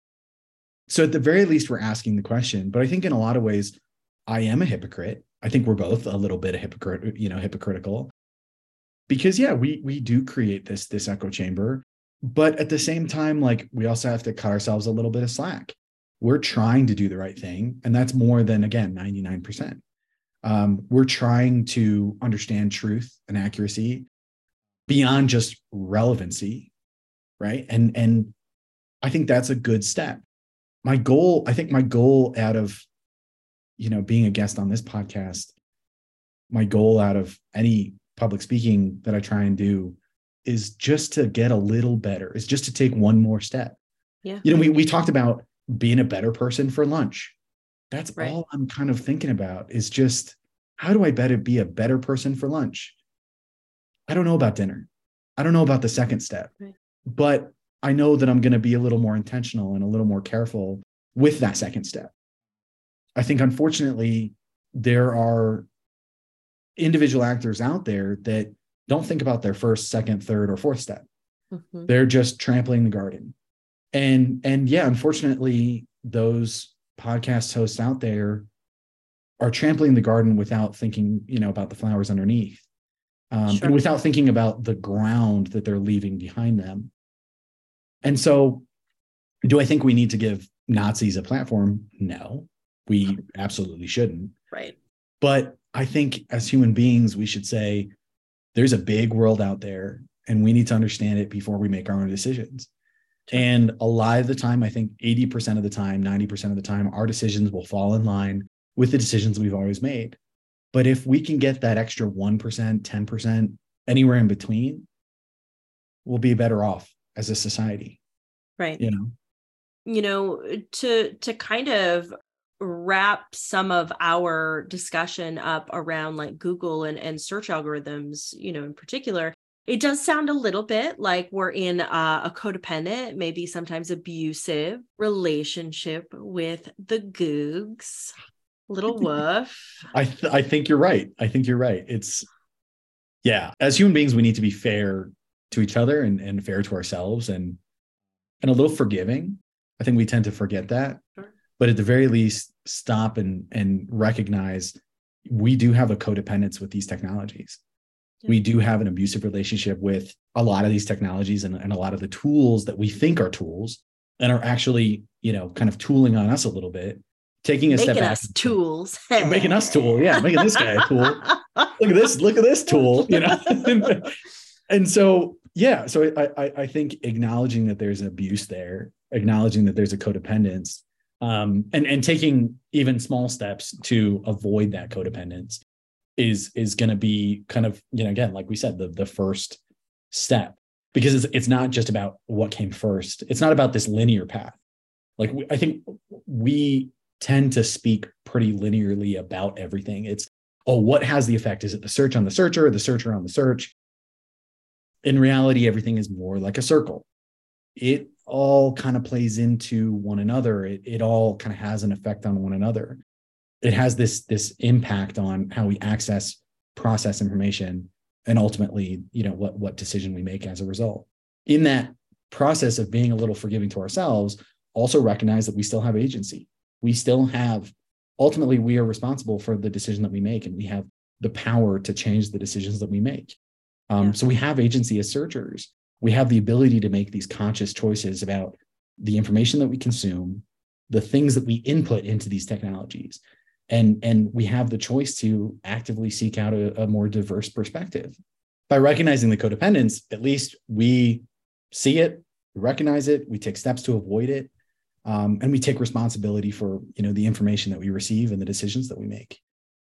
so at the very least we're asking the question but i think in a lot of ways i am a hypocrite. I think we're both a little bit of hypocrite you know hypocritical. Because yeah we we do create this this echo chamber but at the same time like we also have to cut ourselves a little bit of slack. We're trying to do the right thing and that's more than again 99% um, we're trying to understand truth and accuracy beyond just relevancy right? And and i think that's a good step my goal i think my goal out of you know being a guest on this podcast my goal out of any public speaking that i try and do is just to get a little better is just to take one more step Yeah. you know we, we talked about being a better person for lunch that's Right. all i'm kind of thinking about is just how do i better be a better person for lunch i don't know about dinner i don't know about the second step Right. but i know that i'm going to be a little more intentional and a little more careful with that second step I think unfortunately there are individual actors out there that don't think about their first, second, third, or fourth step. Mhm. They're just trampling the garden. And and yeah, unfortunately, those podcast hosts out there are trampling the garden without thinking, you know, about the flowers underneath. Um, Sure. and without thinking about the ground that they're leaving behind them. And so, do I think we need to give Nazis a platform? No, we absolutely shouldn't. Right. But I think as human beings, we should say there's a big world out there and we need to understand it before we make our own decisions. And a lot of the time, I think 80% of the time, 90% of the time, our decisions will fall in line with the decisions we've always made. But if we can get that extra 1%, 10%, anywhere in between, we'll be better off as a society, Right. you know? you know to to kind of wrap some of our discussion up around like google and, and search algorithms you know in particular it does sound a little bit like we're in a, a codependent maybe sometimes abusive relationship with the googs little woof I th- I think you're right. I think you're right. It's yeah, as human beings, we need to be fair to each other and, and fair to ourselves and and a little forgiving. I think we tend to forget that. Sure. But at the very least, stop and and recognize we do have a codependence with these technologies. Yeah. We do have an abusive relationship with a lot of these technologies and, and a lot of the tools that we think are tools and are actually, you know, kind of tooling on us a little bit, taking a step back us tools making us tool. Yeah, making this guy a tool. Look at this. Look at this tool. You know. and so yeah, so I, I think acknowledging that there's abuse there, acknowledging that there's a codependence, um, and and taking even small steps to avoid that codependence is is going to be kind of you know again like we said the the first step because it's it's not just about what came first. It's not about this linear path. Like we, I think we tend to speak pretty linearly about everything. It's, oh, what has the effect? Is it the search on the searcher, the searcher on the search? In reality, everything is more like a circle. It all kind of plays into one another. It, it all kind of has an effect on one another. It has this, this impact on how we access, process information, and ultimately, you know, what, what decision we make as a result. In that process of being a little forgiving to ourselves, also recognize that we still have agency we still have ultimately we are responsible for the decision that we make and we have the power to change the decisions that we make um, Yeah. so we have agency as searchers. We have the ability to make these conscious choices about the information that we consume the things that we input into these technologies and and we have the choice to actively seek out a, a more diverse perspective. By recognizing the codependence at least we see it we recognize it we take steps to avoid it um, and we take responsibility for you know the information that we receive and the decisions that we make.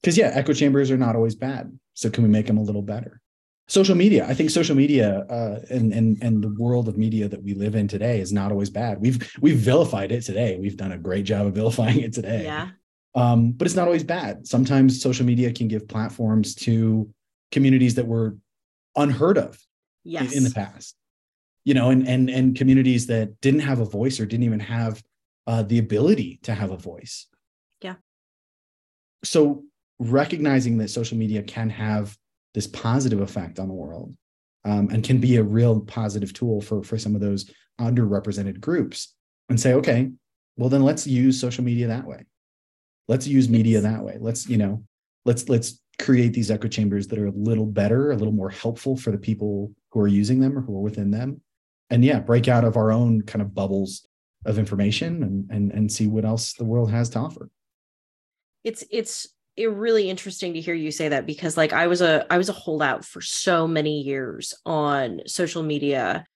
Because yeah echo chambers are not always bad so can we make them a little better social media i think social media uh, and and and the world of media that we live in today is not always bad. We've we've vilified it today. We've done a great job of vilifying it today. Yeah. Um, but it's not always bad. Sometimes social media can give platforms to communities that were unheard of in- yes in the past. You know and and and communities that didn't have a voice or didn't even have uh, the ability to have a voice. Yeah. so recognizing that social media can have this positive effect on the world um, and can be a real positive tool for for some of those underrepresented groups and say okay well then let's use social media that way. Let's use media that way. Let's you know let's let's create these echo chambers that are a little better a little more helpful for the people who are using them or who are within them. And yeah break out of our own kind of bubbles of information and and and see what else the world has to offer. It's it's it really interesting to hear you say that because like I was a I was a holdout for so many years on social media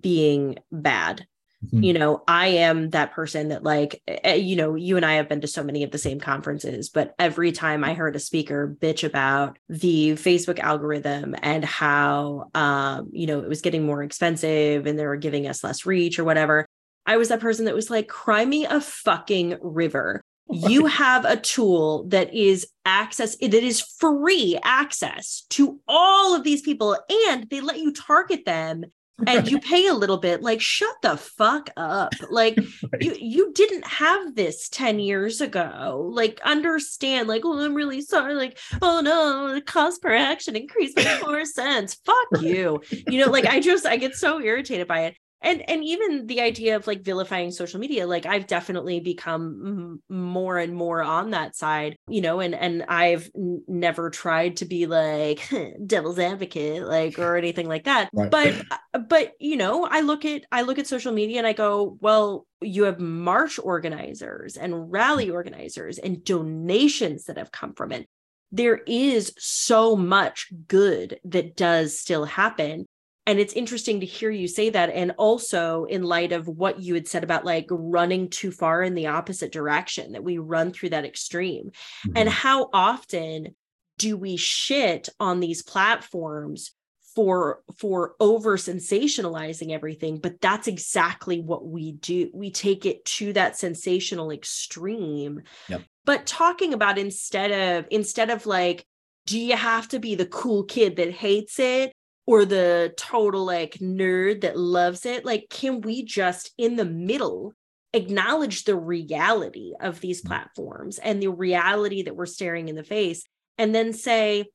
being bad. Mhm. You know, I am that person that like you know, you and I have been to so many of the same conferences, but every time I heard a speaker bitch about the Facebook algorithm and how um, you know, it was getting more expensive and they were giving us less reach or whatever, I was that person that was like, cry me a fucking river you have a tool that is access that is free access to all of these people and they let you target them and you pay a little bit. Like shut the fuck up. Like Right. you you didn't have this 10 years ago. Like understand like oh i'm really sorry. Like oh no the cost per action increased by four cents. Fuck you. You know like i just i get so irritated by it and and even the idea of like vilifying social media like i've definitely become m- more and more on that side you know and and i've n- never tried to be like devil's advocate like or anything like that Right. but uh, but you know i look at i look at social media and i go well you have march organizers and rally organizers and donations that have come from it there is so much good that does still happen and it's interesting to hear you say that and also in light of what you had said about like running too far in the opposite direction that we run through that extreme and Mhm. how often do we shit on these platforms for for over sensationalizing everything but that's exactly what we do we take it to that sensational extreme Yep. but talking about instead of instead of like do you have to be the cool kid that hates it or the total like nerd that loves it like can we just in the middle acknowledge the reality of these Mm. platforms and the reality that we're staring in the face and then say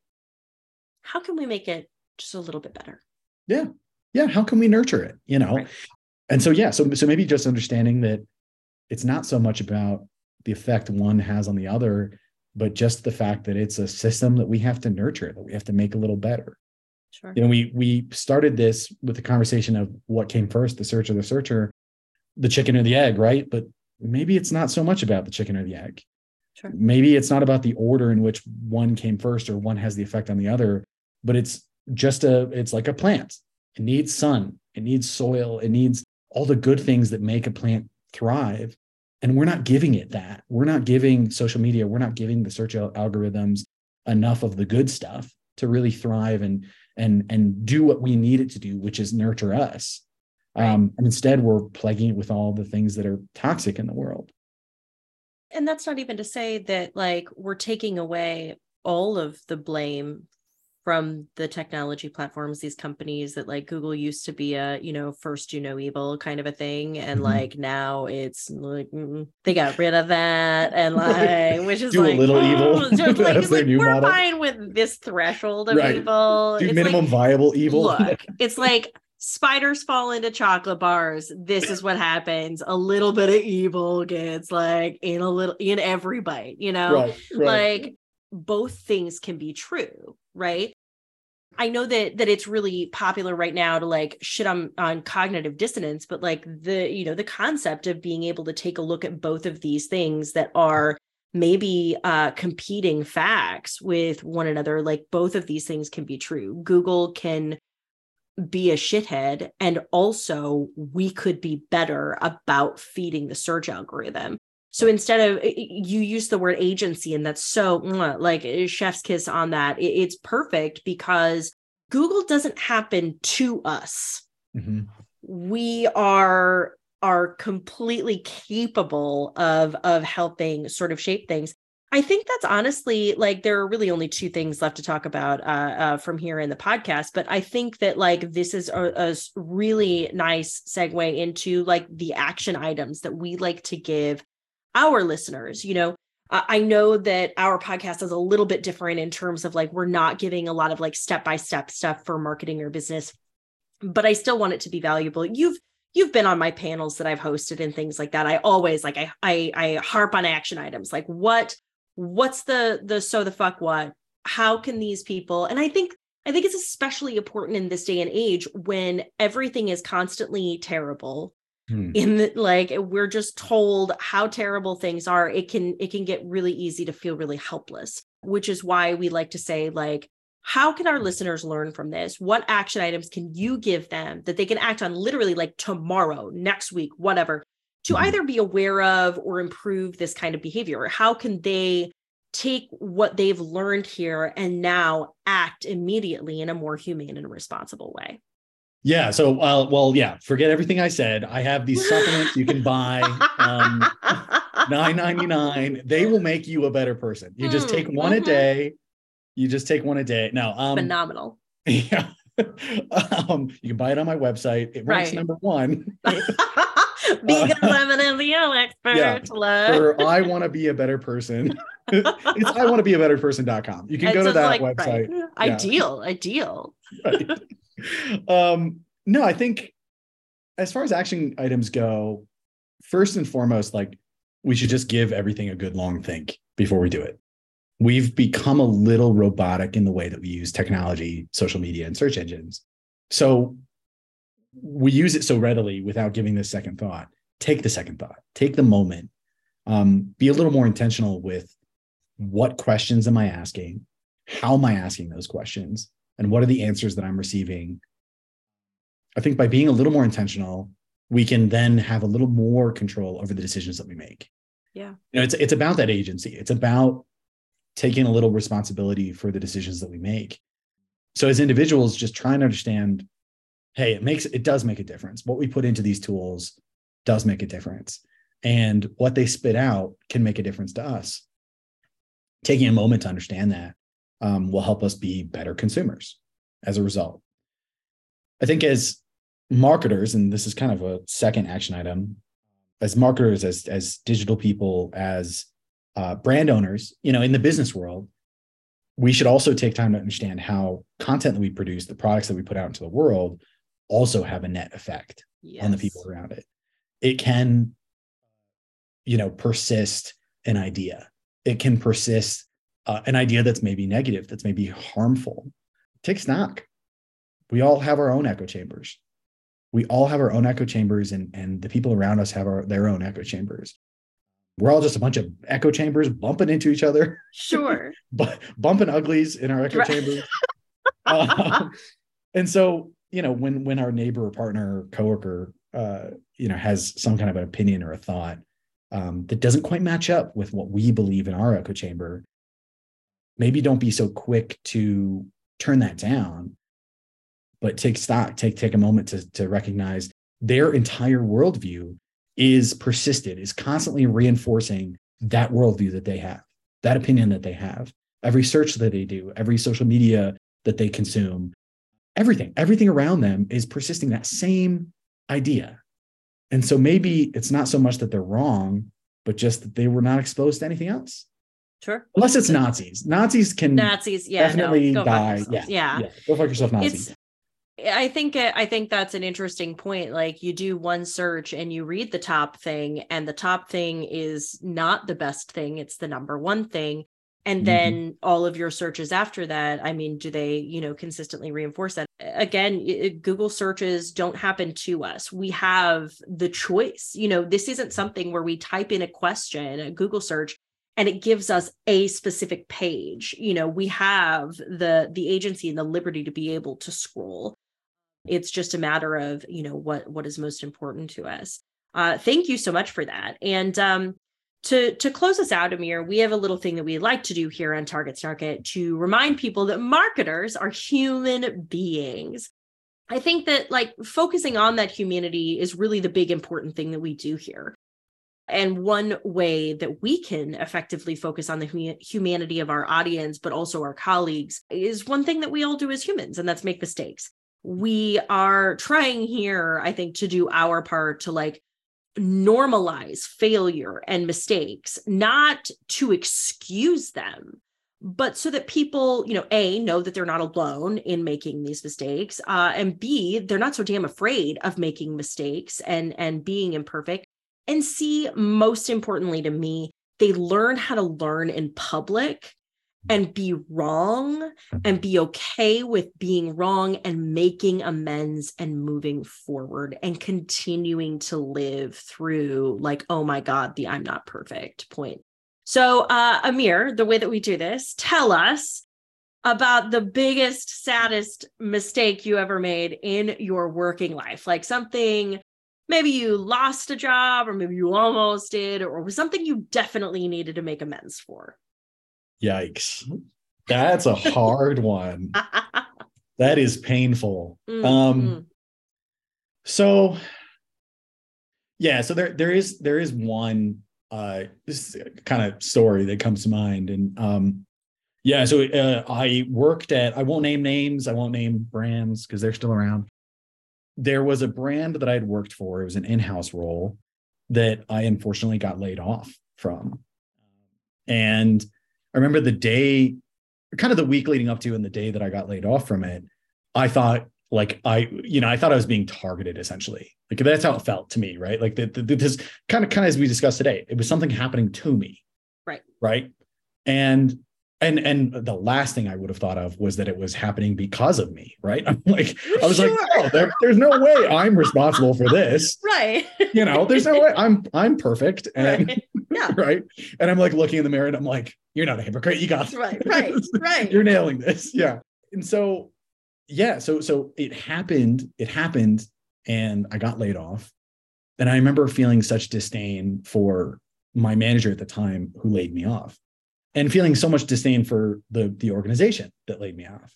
how can we make it just a little bit better yeah Yeah. how can we nurture it you know Right. and so yeah so so maybe just understanding that it's not so much about the effect one has on the other but just the fact that it's a system that we have to nurture that we have to make a little better sure. You know we we started this with the conversation of what came first the search or the searcher the chicken or the egg right? But maybe it's not so much about the chicken or the egg. Sure. Maybe it's not about the order in which one came first or one has the effect on the other but it's just a it's like a plant. It needs sun. It needs soil. It needs all the good things that make a plant thrive. And we're not giving it that. We're not giving social media. We're not giving the search algorithms enough of the good stuff to really thrive and and and do what we need it to do which is nurture us. Um, and instead we're plaguing it with all the things that are toxic in the world. And that's not even to say that like we're taking away all of the blame from the technology platforms these companies that like google used to be a you know first you know evil kind of a thing and Mhm. like now it's like mm, they got rid of that and like which is Do a like little evil. oh, like, That's it's their like new we're model. fine with this threshold of Right. evil do It's minimum like, viable evil Look, it's like spiders fall into chocolate bars. This is what happens. A little bit of evil gets like in a little in every bite, you know? right, right. Like both things can be true, right? I know that that it's really popular right now to like shit on on cognitive dissonance, but like the you know the concept of being able to take a look at both of these things that are maybe uh competing facts with one another like both of these things can be true google can be a shithead and also we could be better about feeding the search algorithm so instead of you use the word agency and that's so like eh, chef's kiss on that. It's perfect because google doesn't happen to us. Mhm. we are are completely capable of of helping sort of shape things. I think that's honestly like there are really only two things left to talk about uh, uh from here in the podcast but i think that like this is a really nice segue into like the action items that we like to give our listeners you know I know that our podcast is a little bit different in terms of like we're not giving a lot of like step by step stuff for marketing your business but I still want it to be valuable. You've you've been on my panels that I've hosted and things like that. I always like I I, I harp on action items like what what's the the so the fuck what how can these people and I think I think it's especially important in this day and age when everything is constantly terrible Hmm. in the like we're just told how terrible things are it can it can get really easy to feel really helpless which is why we like to say like how can our listeners learn from this what action items can you give them that they can act on literally like tomorrow next week whatever to Mhm. either be aware of or improve this kind of behavior or how can they take what they've learned here and now act immediately in a more humane and responsible way Yeah. So, uh, well, yeah. Forget everything I said. I have these supplements you can buy. Um, Nine ninety nine. They will make you a better person. You just Hmm, take one a mhm. day. You just take one a day. Now, um, phenomenal yeah. um, you can buy it on my website. It ranks Right. number one because I'm an SEO expert. yeah. Love. for I want to be a better person. it's I want to be a better person.com. You can It's go to that like, website. right. Yeah. Ideal, ideal. Right. Um, no, I think as far as action items go, first and foremost, like we should just give everything a good long think before we do it. We've become a little robotic in the way that we use technology, social media, and search engines. So we use it so readily without giving this second thought. Take the second thought, take the moment, um, be a little more intentional with what questions am I asking? How am I asking those questions? And what are the answers that I'm receiving? I think by being a little more intentional, we can then have a little more control over the decisions that we make. Yeah. You know, it's it's about that agency. It's about taking a little responsibility for the decisions that we make. So as individuals, just trying to understand, hey, it makes it does make a difference. What we put into these tools does make a difference. And what they spit out can make a difference to us. Taking a moment to understand that um, will help us be better consumers as a result. I think as marketers, and this is kind of a second action item, as marketers, as as digital people, as uh, brand owners, you know, in the business world, we should also take time to understand how content that we produce, the products that we put out into the world, also have a net effect on the people around it. It can, you know, persist an idea. It can persist uh, an idea that's maybe negative, that's maybe harmful. Take stock. We all have our own echo chambers. We all have our own echo chambers, and and the people around us have our, their own echo chambers. We're all just a bunch of echo chambers bumping into each other, Sure. bu- bumping uglies in our echo Right. chambers. Um, and so you know when when our neighbor or partner or coworker uh you know has some kind of an opinion or a thought um that doesn't quite match up with what we believe in our echo chamber maybe don't be so quick to turn that down but take stock take take a moment to to recognize their entire worldview is persisted is constantly reinforcing that worldview that they have that opinion that they have every search that they do every social media that they consume everything everything around them is persisting that same idea. And so maybe it's not so much that they're wrong but just that they were not exposed to anything else Sure. unless it's nazis nazis can Nazis. Yeah. definitely no, die yourselves. yeah, yeah. go fuck yourself nazi It's I think uh, I think that's an interesting point. Like you do one search and you read the top thing, and the top thing is not the best thing; it's the number one thing. And Mhm. then all of your searches after that, I mean, do they, you know, consistently reinforce that? Again, i- i- Google searches don't happen to us. We have the choice. You know, this isn't something where we type in a question, a Google search, and it gives us a specific page. You know we have the the agency and the liberty to be able to scroll. It's just a matter of you know what what is most important to us. Uh thank you so much for that. And um to to close us out amir we have a little thing that we like to do here on Target Snarket to remind people that marketers are human beings. I think that like focusing on that humanity is really the big important thing that we do here and one way that we can effectively focus on the humanity of our audience, but also our colleagues, is one thing that we all do as humans, and that's make mistakes. We are trying here, I think, to do our part to like normalize failure and mistakes, not to excuse them, but so that people, you know, A, know that they're not alone in making these mistakes, uh, and B, they're not so damn afraid of making mistakes and and being imperfect and see most importantly to me they learn how to learn in public and be wrong and be okay with being wrong and making amends and moving forward and continuing to live through like oh my god the i'm not perfect point. So uh amir the way that we do this tell us about the biggest saddest mistake you ever made in your working life like something maybe you lost a job or maybe you almost did or was something you definitely needed to make amends for yikes that's a hard one that is painful Mm, um. So yeah, so there there is there is one uh this kind of story that comes to mind. And um, Yeah, so uh, I worked at, I won't name names, I won't name brands because they're still around. There was a brand that I had worked for, it was an in house role that I unfortunately got laid off from. And I remember the day, kind of the week leading up to, and the day that I got laid off from it, I thought, like I, you know, I thought I was being targeted essentially. Like that's how it felt to me, right? Like the, the, this kind of, kind of as we discussed today, it was something happening to me, Right. Right. And and and the last thing I would have thought of was that it was happening because of me, right? I'm like, I was like, oh, there, there's no way I'm responsible for this. Right. You know, there's no way I'm I'm perfect. And right. Yeah. right. And I'm like looking in the mirror and I'm like, you're not a hypocrite. You got this. Right. Right. Right. You're nailing this. Yeah. And so, yeah. So, so it happened. It happened and I got laid off. And I remember feeling such disdain for my manager at the time who laid me off and feeling so much disdain for the, the organization that laid me off.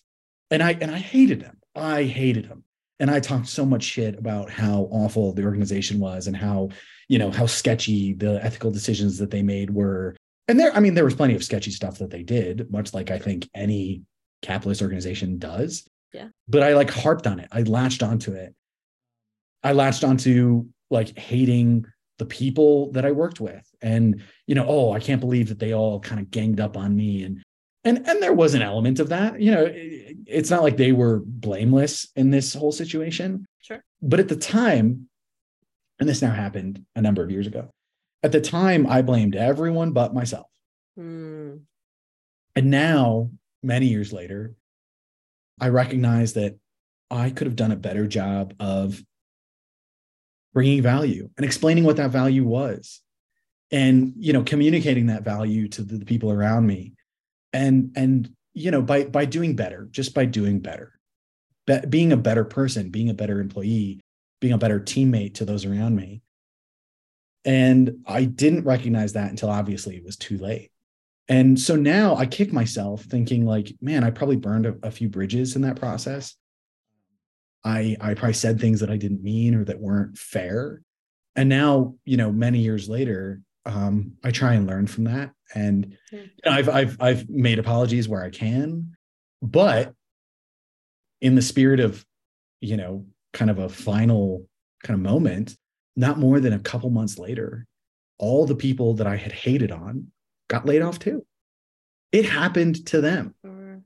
And I, and I hated him. I hated him. And I talked so much shit about how awful the organization was and how, you know, how sketchy the ethical decisions that they made were. And there, I mean, there was plenty of sketchy stuff that they did, much like I think any capitalist organization does. Yeah. But I like harped on it. I latched onto it. I latched onto like hating the people that I worked with. And, you know, oh, I can't believe that they all kind of ganged up on me. And and and there was an element of that. You know, it- it's not like they were blameless in this whole situation. Sure. But at the time, and this now happened a number of years ago. At the time, I blamed everyone but myself. Hmm. And now, many years later, I recognize that I could have done a better job of bringing value and explaining what that value was and you know communicating that value to the, people around me. And and you know by by doing better just by doing better Be- being a better person being a better employee being a better teammate to those around me. And i didn't recognize that until obviously it was too late. And so now I kick myself thinking like, man, I probably burned a, a few bridges in that process. I I probably said things that I didn't mean or that weren't fair. And now, you know, many years later, um, I try and learn from that. And you know, I've I've I've made apologies where I can, but in the spirit of, you know, kind of a final kind of moment, not more than a couple months later, all the people that I had hated on got laid off too. It happened to them, Sure.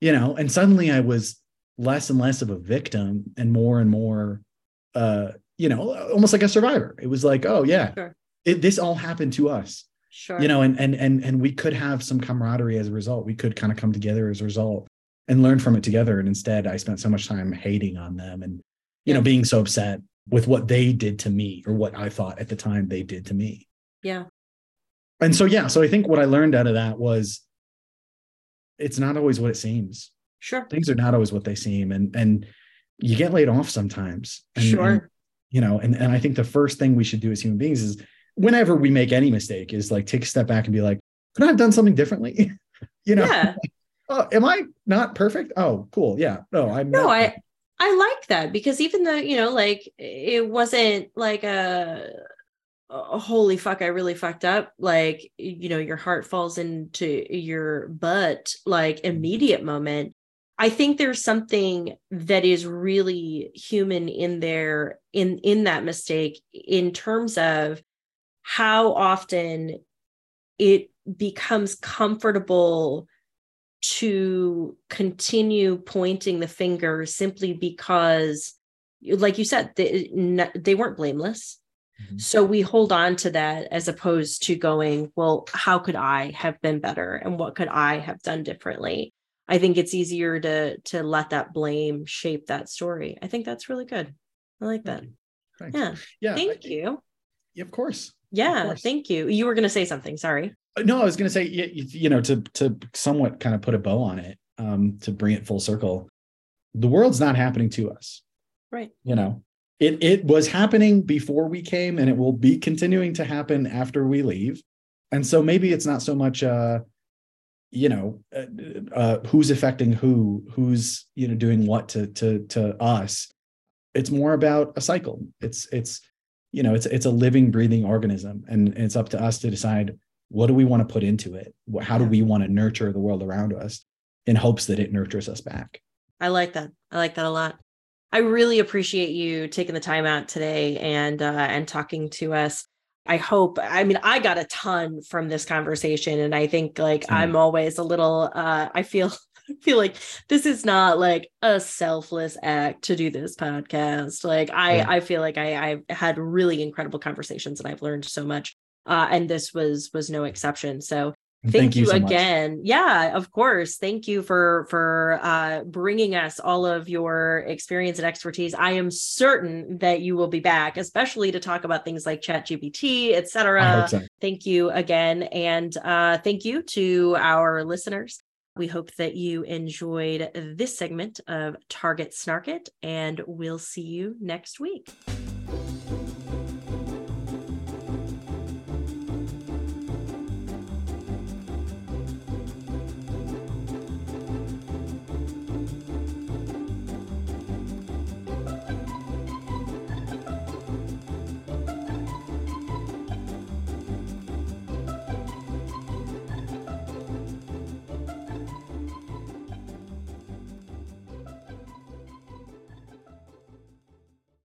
you know, and suddenly I was less and less of a victim and more and more, uh, you know, almost like a survivor. It was like, oh yeah, Sure. it, this all happened to us, Sure. you know, and and and and we could have some camaraderie as a result. We could kind of come together as a result and learn from it together. And instead, I spent so much time hating on them and, you know, being so upset with what they did to me or what I thought at the time they did to me Yeah. and so yeah so i think what i learned out of that was it's not always what it seems Sure. things are not always what they seem and and you get laid off sometimes and, Sure. and, you know and, and i think the first thing we should do as human beings is whenever we make any mistake is like take a step back and be like could i have done something differently you know Yeah. oh, am i not perfect oh cool yeah no i'm No, I perfect. I like that because even though, you know, like it wasn't like a, a holy fuck, I really fucked up. Like, you know, your heart falls into your butt, like mm-hmm. immediate moment. I think there's something that is really human in there in in that mistake in terms of how often it becomes comfortable to continue pointing the finger simply because like you said they, they weren't blameless Mhm. so we hold on to that as opposed to going well how could i have been better and what could i have done differently i think it's easier to to let that blame shape that story. I think that's really good. I like that. Thank yeah. Yeah thank I- you. Of course. Yeah course. thank you. You were going to say something sorry. Uh, No, I was going to say, y- y- you know, to to somewhat kind of put a bow on it, um, to bring it full circle. The world's not happening to us, right. You know. It it was happening before we came, and it will be continuing to happen after we leave. And so maybe it's not so much, uh, you know, uh, uh, who's affecting who, who's you know doing what to to to us. It's more about a cycle. It's it's you know it's it's a living, breathing organism, and it's up to us to decide what do we want to put into it how do we want to nurture the world around us in hopes that it nurtures us back I like that. I like that a lot. I really appreciate you taking the time out today and uh, and talking to us. I hope. I mean, I got a ton from this conversation, and I think like Same. I'm always a little. Uh, I feel. I feel like this is not like a selfless act to do this podcast. Like I, Yeah. I feel like I, I've had really incredible conversations, and I've learned so much. Uh, and this was was no exception. So And thank, you, so much. again. Yeah of course. Thank you for for uh bringing us all of your experience and expertise. I am certain that you will be back especially to talk about things like chat gpt I etc so. thank you again and uh thank you to our listeners. We hope that you enjoyed this segment of target Snarket, and we'll see you next week